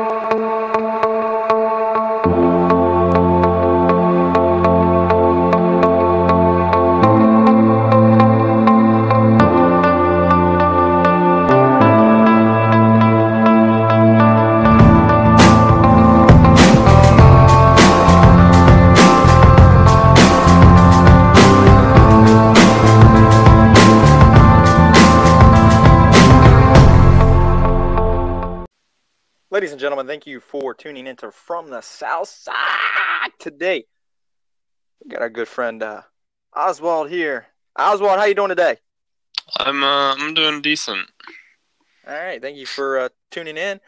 Música for tuning into From the South Side today. We got our good friend uh, Oswald here. Oswald, how you doing today? I'm uh, I'm doing decent. All right, thank you for uh, tuning in.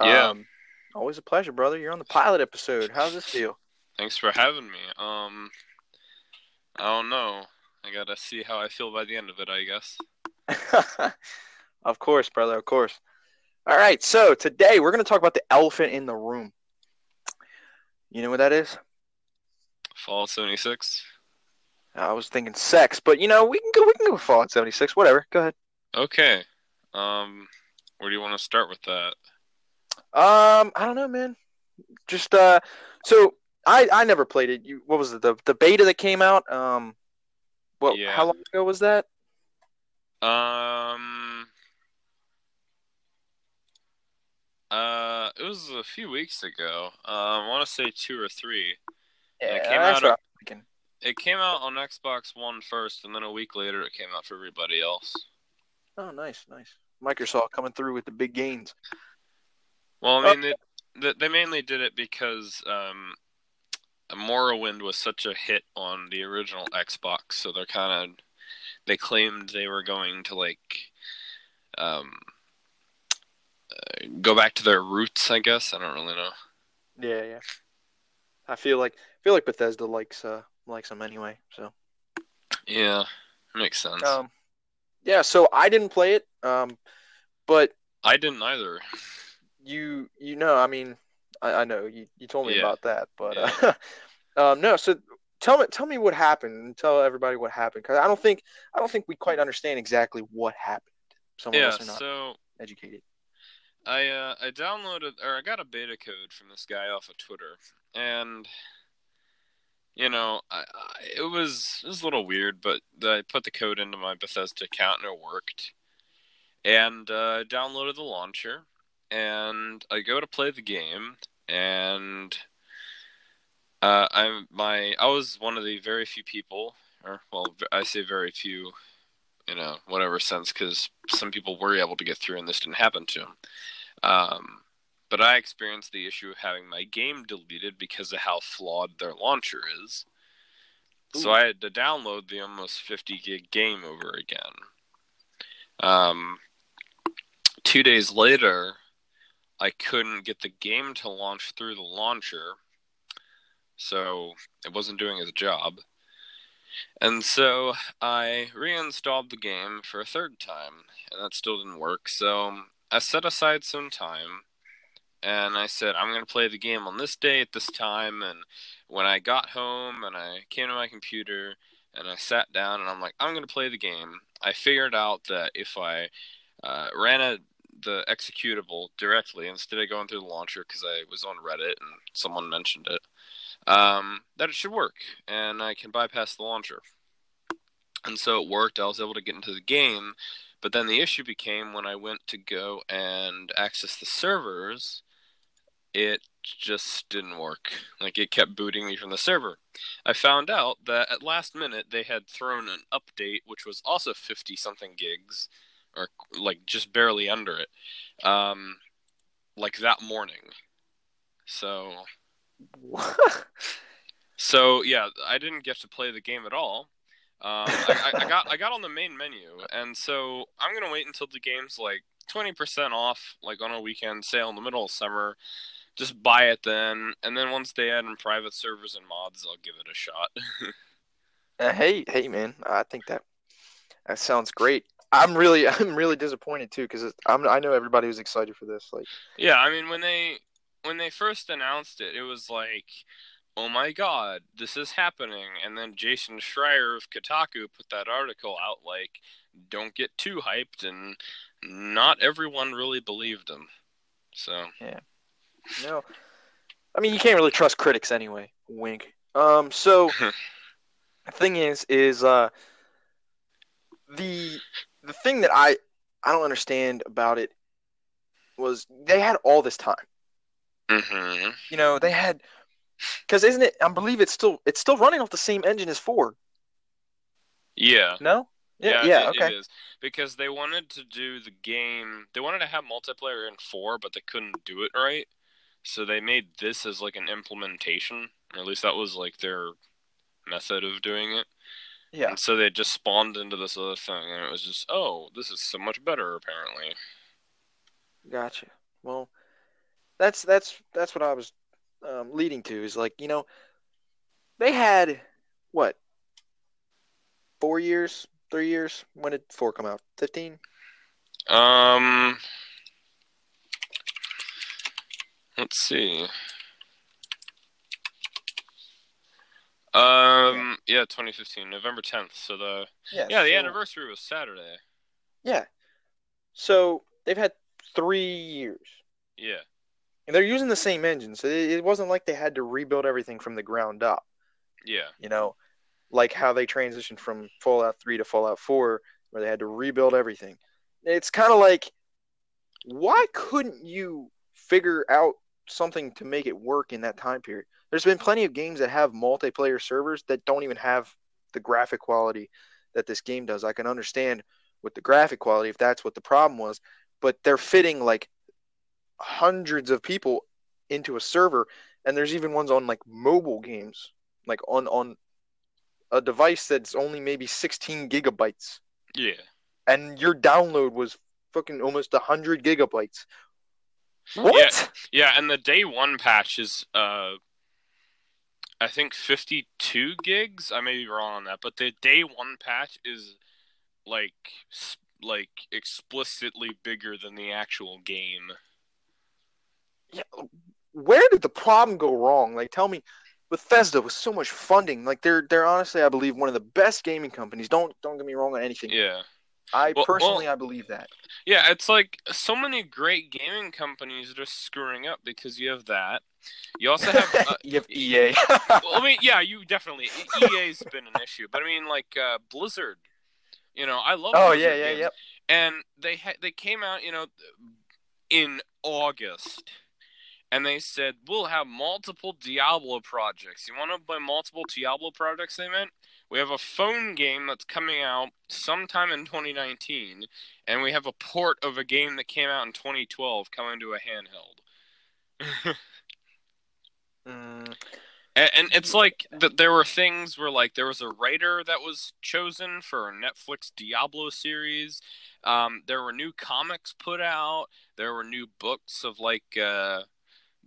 Yeah. Um, always a pleasure, brother. You're on the pilot episode. How's this feel? Thanks for having me. Um, I don't know. I gotta see how I feel by the end of it. I guess. of course, brother. Of course. All right. So today we're going to talk about the elephant in the room. You know what that is? Fall 76. I was thinking sex, but you know we can go. We can go Fall Fallout 76. Whatever. Go ahead. Okay. Um, where do you want to start with that? Um, I don't know, man. Just uh, so I I never played it. You what was it? The the beta that came out. Um, what? Yeah. How long ago was that? Um. Uh, it was a few weeks ago. Um, I want to say two or three. it came out of- It came out on Xbox One first, and then a week later, it came out for everybody else. Oh, nice, nice. Microsoft coming through with the big gains. Well, I mean, they, they they mainly did it because um, Morrowind was such a hit on the original Xbox, so they're kind of they claimed they were going to like um, go back to their roots. I guess I don't really know. Yeah, yeah. I feel like I feel like Bethesda likes uh likes them anyway. So Yeah, makes sense. um, yeah. So I didn't play it. Um, but I didn't either. you you know, I mean, I, I know you you told me Yeah. about that, but uh, um, no. So tell me tell me what happened and tell everybody what happened because I don't think I don't think we quite understand exactly what happened. Some of Yeah, us are not so educated. I uh, I downloaded or I got a beta code from this guy off of Twitter, and you know, I, I it was it was a little weird, but I put the code into my Bethesda account and it worked. And uh, I downloaded the launcher, and I go to play the game, and uh, I'm my I was one of the very few people, or well, I say very few, you know, whatever sense, because some people were able to get through, and this didn't happen to them. Um, but I experienced the issue of having my game deleted because of how flawed their launcher is. So I had to download the almost 50 gig game over again. Um, two days later, I couldn't get the game to launch through the launcher, so it wasn't doing its job. And so I reinstalled the game for a third time, and that still didn't work. So I set aside some time, and I said, I'm going to play the game on this day at this time. And when I got home and I came to my computer and I sat down and I'm like, I'm going to play the game, I figured out that if I uh, ran a, the executable directly instead of going through the launcher because I was on Reddit and someone mentioned it, um, that it should work and I can bypass the launcher. And so it worked. I was able to get into the game, but then the issue became when I went to go and access the servers, it just didn't work. Like it kept booting me from the server. I found out that at last minute they had thrown an update, which was also 50 something gigs, or like just barely under it, um, like that morning. So so yeah, I didn't get to play the game at all. Um, I, I, I got I got on the main menu, and so I'm gonna wait until the game's like twenty percent off, like on a weekend sale in the middle of summer. Just buy it then, and then once they add in private servers and mods, I'll give it a shot. Uh, hey, hey, man! I think that that sounds great. I'm really, I'm really disappointed too because I'm, I know everybody was excited for this. Like, yeah, I mean when they when they first announced it, it was like, oh my god, this is happening. And then Jason Schreier of Kotaku put that article out like, don't get too hyped, and not everyone really believed him. So yeah, No, I mean you can't really trust critics anyway. Wink. Um. So the thing is, is uh, the the thing that I I don't understand about it was they had all this time. Hmm You know, they had because isn't it? I believe it's still it's still running off the same engine as four. Yeah. No. Yeah. Yeah. it- okay. It is because they wanted to do the game. They wanted to have multiplayer in four, but they couldn't do it right. So they made this as like an implementation, or at least that was like their method of doing it. Yeah. And so they just spawned into this other thing, and it was just, oh, this is so much better, apparently. Gotcha. Well, that's that's that's what I was um, leading to. Is like you know, they had what four years, three years. When did four come out? Fifteen. Um, let's see. Um, yeah, 2015, November 10th. So the yeah, yeah the so- anniversary was Saturday. Yeah. So they've had three years, Yeah, and they're using the same engine. So it, wasn't like they had to rebuild everything from the ground up. yeah, You know, like how they transitioned from Fallout Three to Fallout Four, where they had to rebuild everything. It's kind of like, why couldn't you figure out something to make it work in that time period? There's been plenty of games that have multiplayer servers that don't even have the graphic quality that this game does. I can understand with the graphic quality if that's what the problem was, but they're fitting like hundreds of people into a server, and there's even ones on like mobile games, like on on a device that's only maybe 16 gigabytes, yeah. and your download was fucking almost 100 gigabytes. What? Yeah, and the day one patch is uh I think 52 gigs. I may be wrong on that, but the day one patch is like like explicitly bigger than the actual game. Yeah, where did the problem go wrong? Like, tell me, Bethesda with so much funding, like they're they're honestly, I believe, one of the best gaming companies. Don't don't get me wrong on anything. Yeah. I Well- personally, well- I believe that. Yeah, it's like so many great gaming companies are just screwing up because you have that. You also have uh, you have EA. well, I mean, yeah, you definitely EA's been an issue, but I mean, like uh, Blizzard. You know, I love. oh Blizzard yeah, yeah, games. yep. and they ha- they came out, you know, in August, and they said we'll have multiple Diablo projects. You want to play multiple Diablo projects? They meant we have a phone game that's coming out sometime in 2019, and we have a port of a game that came out in 2012 coming to a handheld. Mm, And, and it's like that there were things where like there was a writer that was chosen for a Netflix Diablo series. Um, there were new comics put out. There were new books of like uh,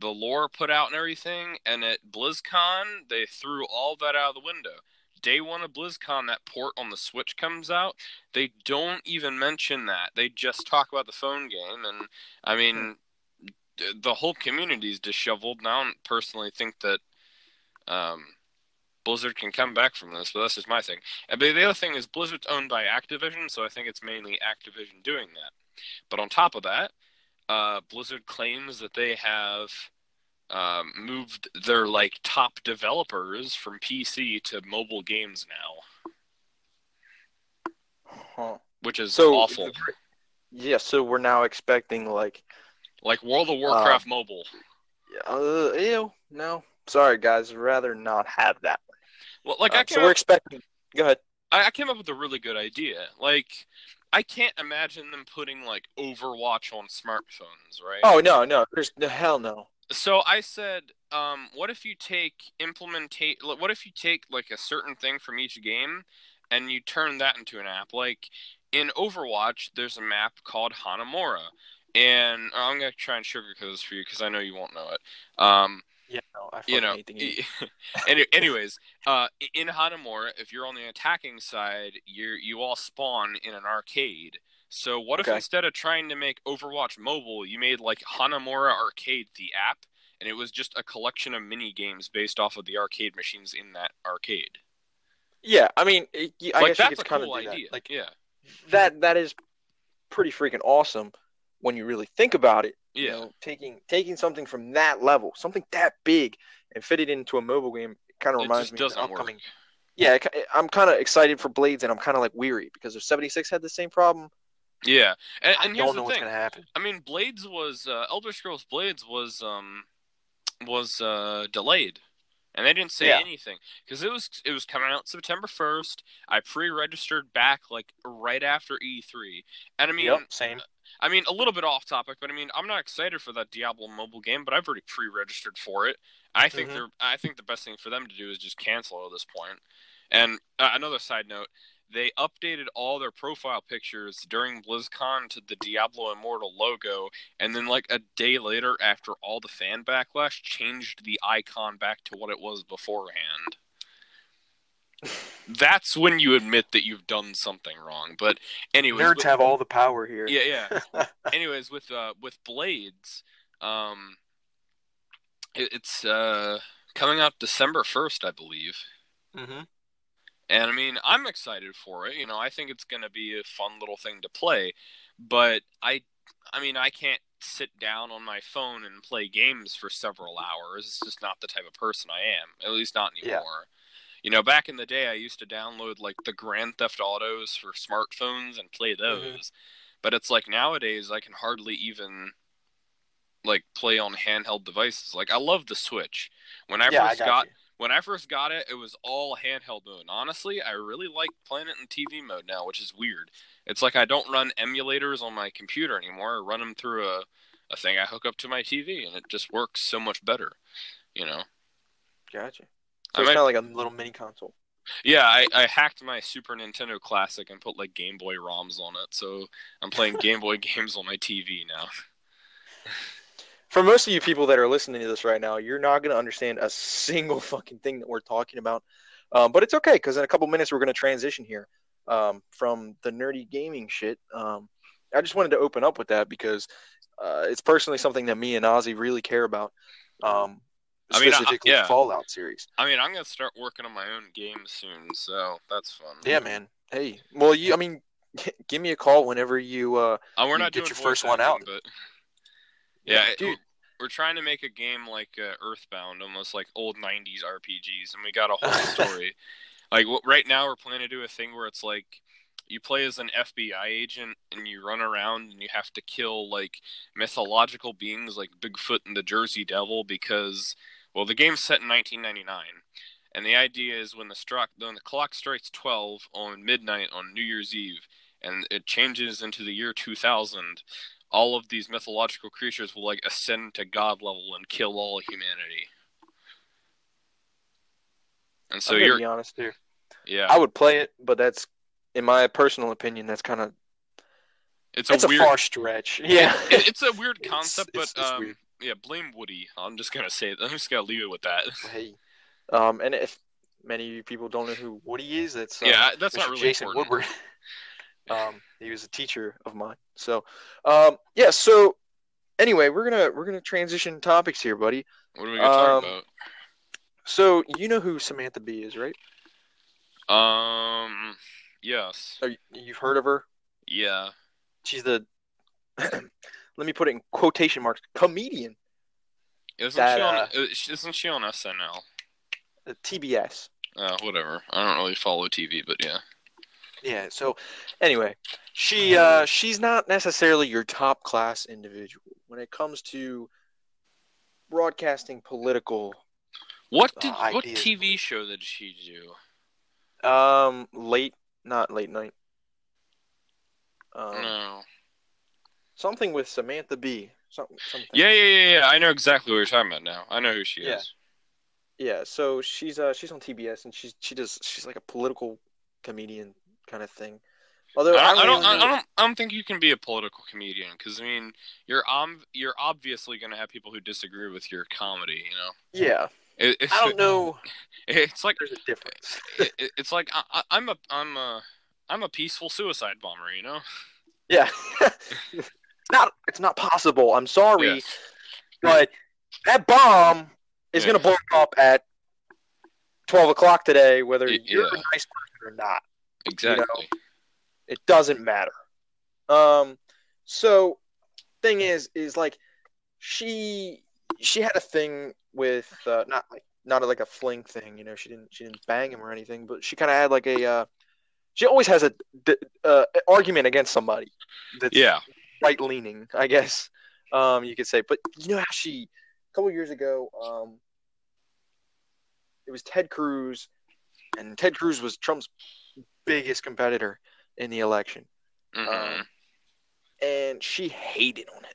the lore put out and everything. And at BlizzCon, they threw all that out of the window. Day one of BlizzCon, that port on the Switch comes out. They don't even mention that. They just talk about the phone game. And I mean, the whole community is disheveled. And I don't personally think that um, Blizzard can come back from this, but that's just my thing. And but the other thing is Blizzard's owned by Activision, so I think it's mainly Activision doing that. But on top of that, uh, Blizzard claims that they have um, moved their like top developers from PC to mobile games now, huh. which is So awful. Yeah, so we're now expecting like, Like World of Warcraft mobile. uh, ew, no, sorry guys, I'd rather not have that. Well, like I Um, came so we're up, expecting. Go ahead. I, I came up with a really good idea. Like I can't imagine them putting like Overwatch on smartphones, right? Oh no, no, there's no hell no. So I said, um, what if you take implementate? What if you take like a certain thing from each game, and you turn that into an app? Like in Overwatch, there's a map called Hanamura, and I'm gonna try and sugarcoat this for you because I know you won't know it. Um, Yeah, no, I you know, hate the game. any, anyways, uh, in Hanamura, if you're on the attacking side, you you all spawn in an arcade. So what if instead of trying to make Overwatch mobile, you made like Hanamura Arcade the app, and it was just a collection of mini games based off of the arcade machines in that arcade. Yeah, I mean, it, I like guess you that's could a kind of cool do that. idea. Like yeah, that, that is pretty freaking awesome. When you really think about it. You Yeah. know, taking taking something from that level, something that big, and fit it into a mobile game, kind of reminds me of the upcoming. work. Yeah, I'm kind of excited for Blades, and I'm kind of like weary because if 76 had the same problem, Yeah, and, and here's don't know the what's thing. gonna happen. I mean, Blades was uh, Elder Scrolls Blades was um was uh delayed, and they didn't say Yeah. anything because it was it was coming out September first. I pre-registered back like right after E3, and I mean, yep, same. I mean a little bit off topic, but I mean I'm not excited for that Diablo mobile game, but I've already pre-registered for it. I think Mhm. they're I think the best thing for them to do is just cancel at this point. And uh, another side note, they updated all their profile pictures during BlizzCon to the Diablo Immortal logo, and then like a day later, after all the fan backlash, changed the icon back to what it was beforehand. That's when you admit that you've done something wrong. But anyways, Nerds with- have all the power here. yeah, yeah. anyways, with uh with Blades, um, it, it's uh coming out December first, I believe. hmm And I mean, I'm excited for it. You know, I think it's going to be a fun little thing to play. But I, I mean, I can't sit down on my phone and play games for several hours. It's just not the type of person I am. At least not anymore. Yeah. You know, back in the day, I used to download like the Grand Theft Autos for smartphones and play mm-hmm. those. But it's like nowadays, I can hardly even like play on handheld devices. Like I love the Switch. When I yeah, I first got, got you. When I first got it, it was all handheld mode. Honestly, I really like playing it in TV mode now, which is weird. It's like I don't run emulators on my computer anymore. I run them through a, a thing I hook up to my TV, and it just works so much better. You know? Gotcha. I it's kind of like a little mini console. Yeah, I, I hacked my Super Nintendo Classic and put like Game Boy ROMs on it, so I'm playing Game Boy games on my TV now. For most of you people that are listening to this right now, you're not going to understand a single fucking thing that we're talking about. Um, but it's okay because in a couple minutes we're going to transition here um, from the nerdy gaming shit. Um, I just wanted to open up with that because uh, it's personally something that me and Ozzy really care about. Um, I mean, I- specifically yeah. Fallout series. I mean, I'm gonna start working on my own game soon, so that's fun. Yeah, man. Hey, well, you. I mean, give me a call whenever you. Uh, Uh, we're You not get your first one out. but yeah, it- dude. we're trying to make a game like uh, Earthbound, almost like old '90s RPGs, and we got a whole story. like right now, we're planning to do a thing where it's like you play as an FBI agent and you run around and you have to kill like mythological beings like Bigfoot and the Jersey Devil because well, the game's set in 1999. And the idea is when the struck when the clock strikes 12 on midnight on New Year's Eve and it changes into the year 2000, all of these mythological creatures will like ascend to god level and kill all humanity. And so I'm gonna you're be honest here. yeah, I would play it, but that's, in my personal opinion, that's kind of it's a it's a weird far stretch. Yeah, it- it's a weird concept, it's- but it's um, weird. yeah, blame Woody. I'm just gonna say I'm just gonna leave it with that. hey, um, and if many of you people don't know who Woody is, that's uh, yeah, that's Mr. not really Jason important. Woodward. um, he was a teacher of mine. So, um, yeah. So, anyway, we're gonna we're gonna transition topics here, buddy. What are we gonna talk Um, So, you know who Samantha Bee is, right? Um, yes, Are you, you've heard of her? yeah. She's the let me put it in quotation marks comedian Isn't That, she on? uh, uh, Isn't she on SNL? at TBS. Uh, whatever. I don't really follow TV, but yeah. Yeah. So, anyway, she uh, she's not necessarily your top class individual when it comes to broadcasting political. What Uh, did what ideas. TV show did she do? Um, late, not late night. Um, no. something with Samantha Bee. Something, something. Yeah, yeah, yeah, yeah. I know exactly what you're talking about now. I know who she Yeah. is. Yeah, so she's uh she's on TBS and she's she does she's like a political comedian kind of thing. Although I don't, I don't, really I don't, I don't think you can be a political comedian because I mean, you're um, you're obviously going to have people who disagree with your comedy. You know, Yeah, it, it's, I don't know. It's like There's a difference. it, it- it's like I, I- I'm a I'm a I'm a peaceful suicide bomber. You know. Yeah, it's not it's not possible. I'm sorry, Yes. but that bomb is Yeah. gonna blow up at twelve o'clock today, whether Y- you're a yeah. nice person or not. Exactly. It doesn't matter. Um, so thing is, is like she she had a thing with uh, not like not like a fling thing, you know. She didn't she didn't bang him or anything, but she kind of had like a. Uh, she always has a uh, argument against somebody. That's Yeah. right leaning, I guess. Um, you could say, but you know how she a couple years ago, um, it was Ted Cruz, and Ted Cruz was Trump's biggest competitor in the election, Mhm. Um, and she hated on him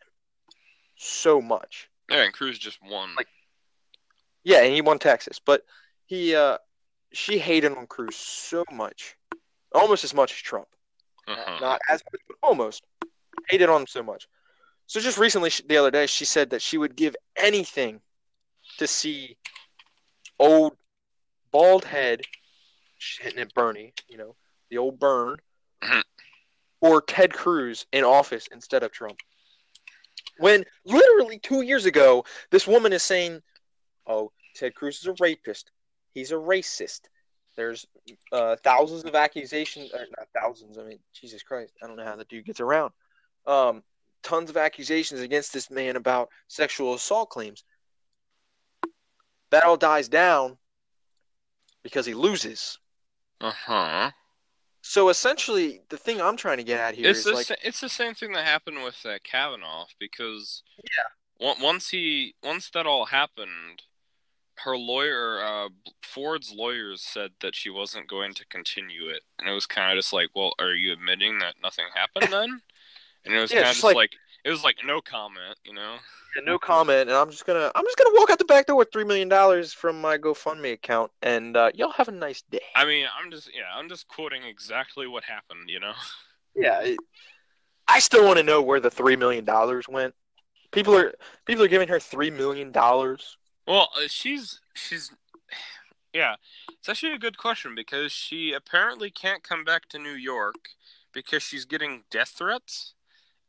so much. yeah, and Cruz just won. like- Yeah, and he won Texas, but he uh, she hated on Cruz so much, almost as much as Trump. uh-huh. Not as much, but almost. Hated on him so much. So just recently, the other day, she said that she would give anything to see old bald head, hitting at Bernie, you know, the old burn, Mhm. or Ted Cruz in office instead of Trump. When literally two years ago, this woman is saying, "Oh, Ted Cruz is a rapist. He's a racist. There's uh, thousands of accusations, or not thousands. I mean, Jesus Christ, I don't know how the dude gets around. Um, tons of accusations against this man about sexual assault claims. That all dies down because he loses. Uh-huh. So essentially, the thing I'm trying to get at here It's is the like, sa- it's the same thing that happened with uh, Kavanaugh because Yeah. on- once he once that all happened, her lawyer uh, Ford's lawyers said that she wasn't going to continue it, and it was kind of just like, well, are you admitting that nothing happened then? And it was Yeah, kind of just just like- like, it was like no comment, you know. no comment, and I'm just gonna I'm just gonna walk out the back door with three million dollars from my GoFundMe account, and uh, y'all have a nice day. I mean, I'm just yeah, I'm just quoting exactly what happened, you know. Yeah, it, I still want to know where the three million dollars went. People are people are giving her three million dollars. Well, uh, she's she's yeah, it's actually a good question because she apparently can't come back to New York because she's getting death threats.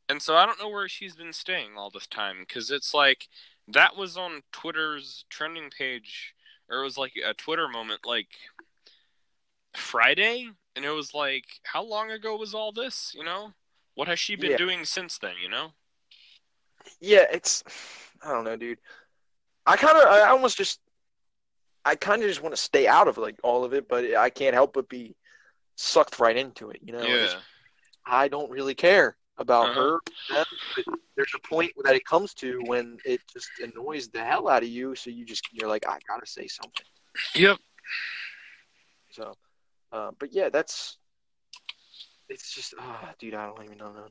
And so I don't know where she's been staying all this time cuz it's like that was on Twitter's trending page or it was like a Twitter moment like Friday and it was like how long ago was all this, you know? What has she been Yeah. doing since then, you know? Yeah, it's I don't know, dude. I kind of I almost just I kind of just want to stay out of like all of it, but I can't help but be sucked right into it. You know, yeah. I don't really care about Uh-huh. her. them, but there's a point that it comes to when it just annoys the hell out of you, so you just you're like, I gotta say something. Yep. So, uh, but yeah, that's it's just, ah, dude, I don't even know. Man.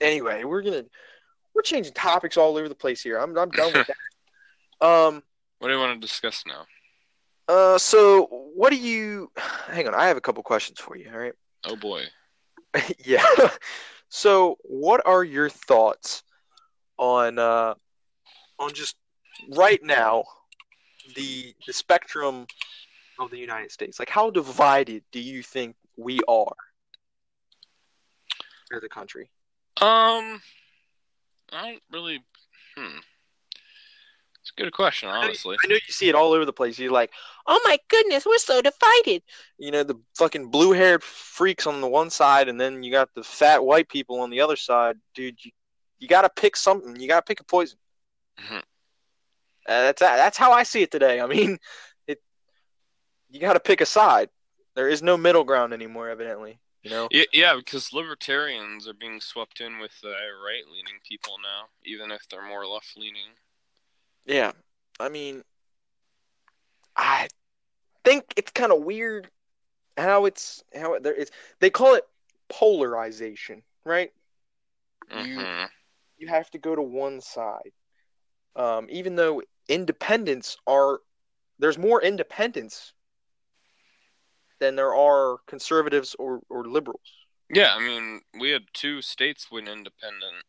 Anyway, we're gonna we're changing topics all over the place here. I'm I'm done with that. Um. What do you want to discuss now? Uh. So, what do you? Hang on, I have a couple questions for you. All right. Oh boy. yeah. So, what are your thoughts on uh on just right now the the spectrum of the United States? Like, how divided do you think we are as a country? Um, I don't really. Hmm. It's a good question, honestly. I know you see it all over the place. You're like, oh my goodness, we're so divided. You know, the fucking blue haired freaks on the one side, and then you got the fat white people on the other side. Dude, you, you got to pick something. You got to pick a poison. Mhm. Uh, that's that's how I see it today. I mean, it you got to pick a side. There is no middle ground anymore, evidently. You know. Yeah, yeah, because libertarians are being swept in with uh, right-leaning people now, even if they're more left-leaning. Yeah, I mean, I think it's kind of weird how it's how it, there is. They call it polarization, right? You- hmm You have to go to one side, um, even though independents are there's more independents than there are conservatives or or liberals. Yeah, I mean, we had two states win independent.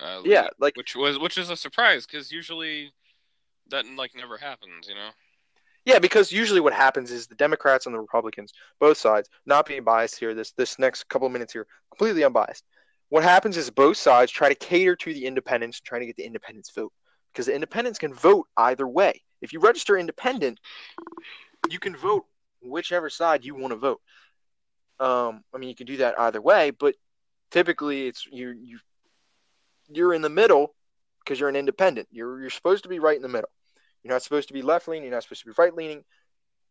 Uh, Yeah, like which was which is a surprise because usually that like never happens, you know. Yeah, because usually what happens is the Democrats and the Republicans, both sides, not being biased here, this this next couple of minutes here, completely unbiased. What happens is both sides try to cater to the independents, trying to get the independents vote. Because the independents can vote either way. If you register independent, you can vote whichever side you want to vote. Um, I mean, you can do that either way, but typically it's you you you're in the middle because you're an independent. You're you're supposed to be right in the middle. You're not supposed to be left leaning. You're not supposed to be right leaning.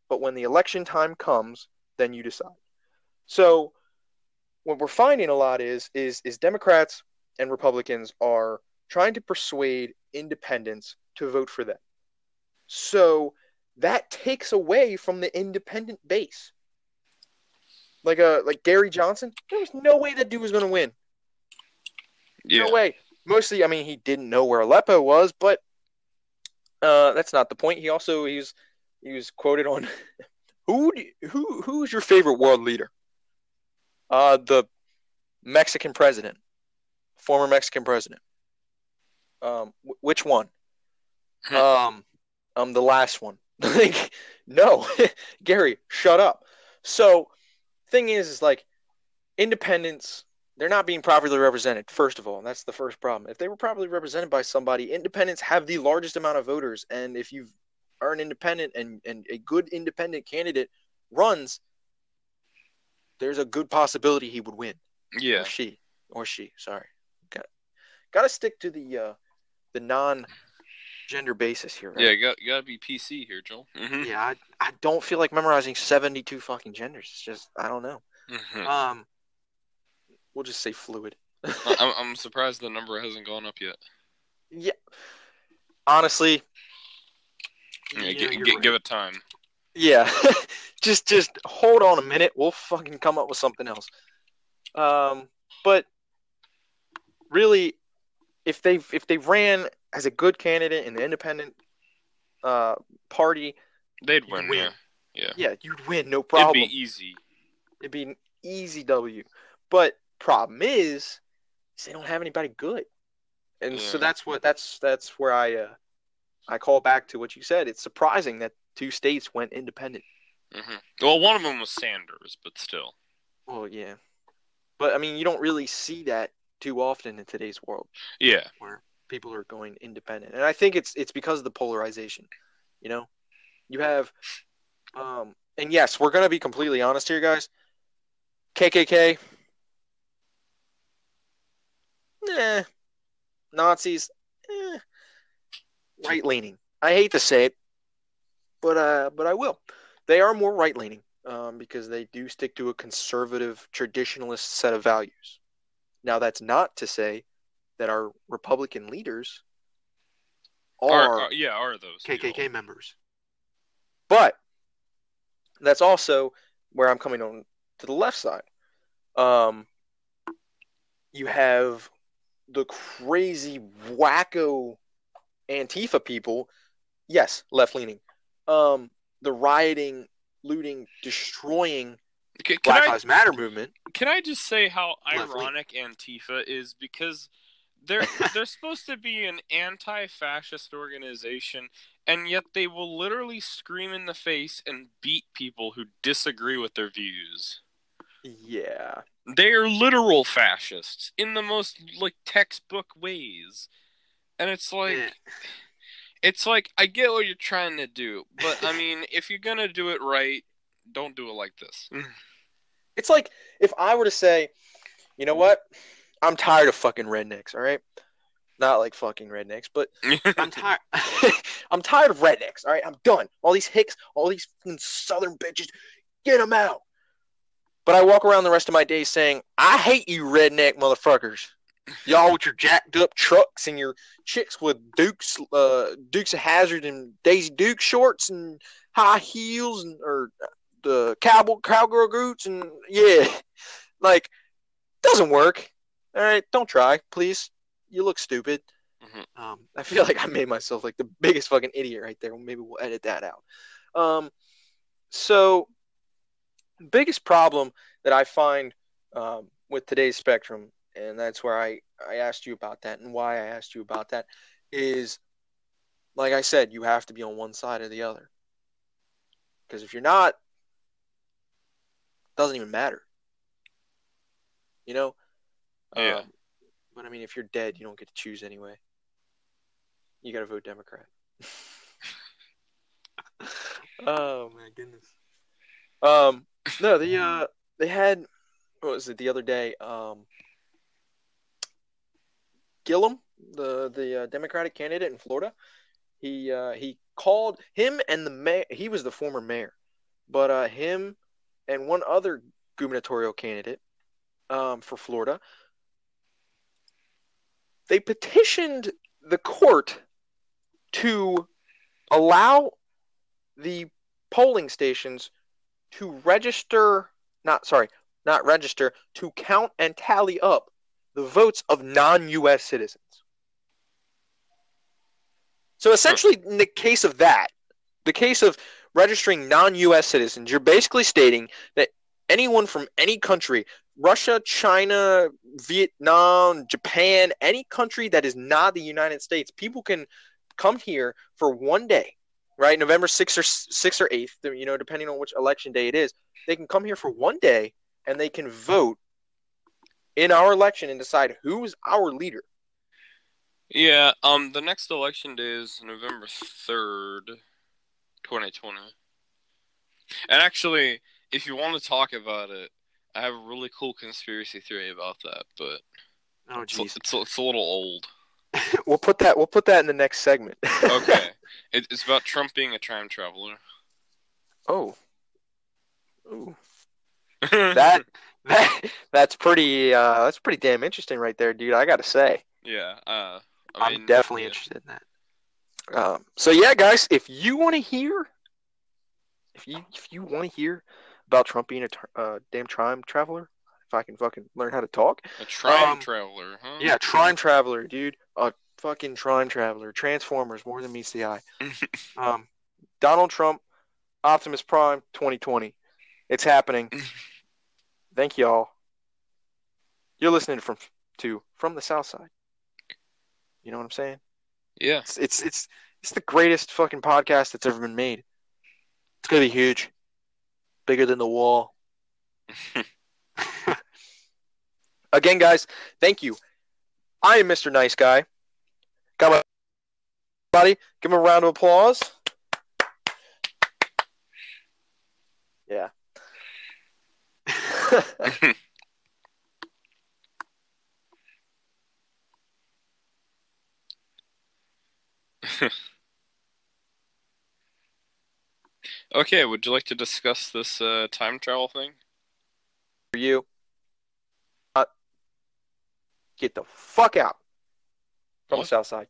But when the election time comes, then you decide. So what we're finding a lot is is is Democrats and Republicans are trying to persuade independents to vote for them. So that takes away from the independent base. Like a uh, like Gary Johnson, there was no way that dude was going to win. Yeah. No way. Mostly, I mean, he didn't know where Aleppo was, but uh, that's not the point. He also he was he was quoted on who who who's your favorite world leader? Uh, the Mexican president, former Mexican president. Um, which one? Um, um, the last one. like, no, Gary, shut up. So, thing is, is like, independents, they're not being properly represented. First of all, that's the first problem. If they were properly represented by somebody, independents have the largest amount of voters, and if you are an independent and and a good independent candidate runs, there's a good possibility he would win. Yeah. Or she, or she. Sorry, got got to stick to the uh, the non gender basis here. Right? Yeah, you got, you got to be PC here, Joel. hmm Yeah, I, I don't feel like memorizing 72 fucking genders. It's just, I don't know. hmm Um, we'll just say fluid. I'm, I'm surprised the number hasn't gone up yet. yeah. Honestly, Yeah, you gi- know, right. give it time. yeah. just, just hold on a minute. We'll fucking come up with something else. Um, but really, if they if they ran as a good candidate in the independent uh party, They'd You'd win, win. yeah. Yeah. yeah, you'd win, no problem. It'd be easy. It'd be an easy W. But problem is, is they don't have anybody good, and so that's what that's that's where I uh, I call back to what you said. It's surprising that two states went independent. hmm Well, one of them was Sanders, but still. Well, yeah, but I mean, you don't really see that too often in today's world Yeah. where people are going independent, and I think it's it's because of the polarization. You know, you have, um, and yes, we're gonna be completely honest here, guys. KKK, nah. Nazis, eh. right leaning. I hate to say it, but uh, but I will. They are more right leaning um, because they do stick to a conservative, traditionalist set of values. Now, that's not to say that our Republican leaders are, Are, are- yeah, are those KKK people. members. But that's also where I'm coming on to the left side. Um, you have the crazy wacko Antifa people, yes, left leaning. Um, the rioting, looting, destroying Can, can Black I Lives Matter movement. can I just say how ironic Antifa is because they're they're supposed to be an anti-fascist organization and yet they will literally scream in the face and beat people who disagree with their views. Yeah. They are literal fascists in the most like textbook ways. And it's like Yeah. it's like I get what you're trying to do, but I mean, if you're going to do it right, don't do it like this. Mm. It's like if I were to say, you know what? I'm tired of fucking rednecks, all right? Not like fucking rednecks, but I'm tired. I'm tired of rednecks. All right, I'm done. All these hicks, all these fucking southern bitches, get them out. But I walk around the rest of my day saying, I hate you, redneck motherfuckers. Y'all with your jacked up trucks and your chicks with Dukes, uh, Dukes of Hazzard and Daisy Duke shorts and high heels and or the cowboy cowgirl boots and yeah, like doesn't work. All right, don't try, please. You look stupid. Mhm. Um, I feel like I made myself like the biggest fucking idiot right there. Maybe we'll edit that out. Um, so biggest problem that I find um, with today's spectrum, and that's where I I asked you about that and why I asked you about that is, like I said, you have to be on one side or the other. Because if you're not, it doesn't even matter. You know. Yeah. Um, but I mean, if you're dead, you don't get to choose anyway. You got to vote Democrat. oh my goodness. Um, no, the uh, they had what was it the other day? Um, Gillum, the the uh, Democratic candidate in Florida, he uh, he called him and the mayor. He was the former mayor, but uh, him and one other gubernatorial candidate um, for Florida, they petitioned the court to allow the polling stations to register not sorry not register to count and tally up the votes of non-US citizens. So essentially in the case of that the case of registering non-US citizens you're basically stating that anyone from any country Russia, China, Vietnam, Japan, any country that is not the United States, people can come here for one day, right? November 6th or 6th or 8th, you know, depending on which election day it is. They can come here for one day and they can vote in our election and decide who's our leader. Yeah, um the next election day is November 3rd, 2020. And actually, if you want to talk about it, I have a really cool conspiracy theory about that, but oh it's, it's, it's a little old. we'll put that we'll put that in the next segment. Okay, it, it's about Trump being a time traveler. oh. Ooh. That that that's pretty uh that's pretty damn interesting right there, dude. I gotta say. yeah, uh, I I'm mean, definitely yeah. interested in that. Um, so yeah, guys, if you want to hear, if you if you want to hear about Trump being a uh, damn time traveler, if I can fucking learn how to talk, a time Um, traveler, huh? yeah, time traveler, dude, a fucking time traveler, Transformers more than meets the eye. Um, Donald Trump, Optimus Prime, 2020, it's happening. Thank y'all. You're listening from to from the South Side. You know what I'm saying? yeah. It's it's it's it's the greatest fucking podcast that's ever been made. It's gonna be huge, bigger than the wall. Again, guys, thank you. I am Mr. Nice Guy. Got my buddy. Give him a round of applause. Yeah. Okay, would you like to discuss this uh, time travel thing? For you get the fuck out from the south side.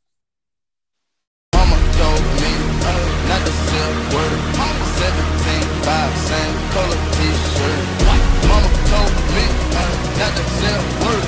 Mama told me uh, not to say a word. 17, 5, same color t-shirt. Mama told me uh, not to say a word.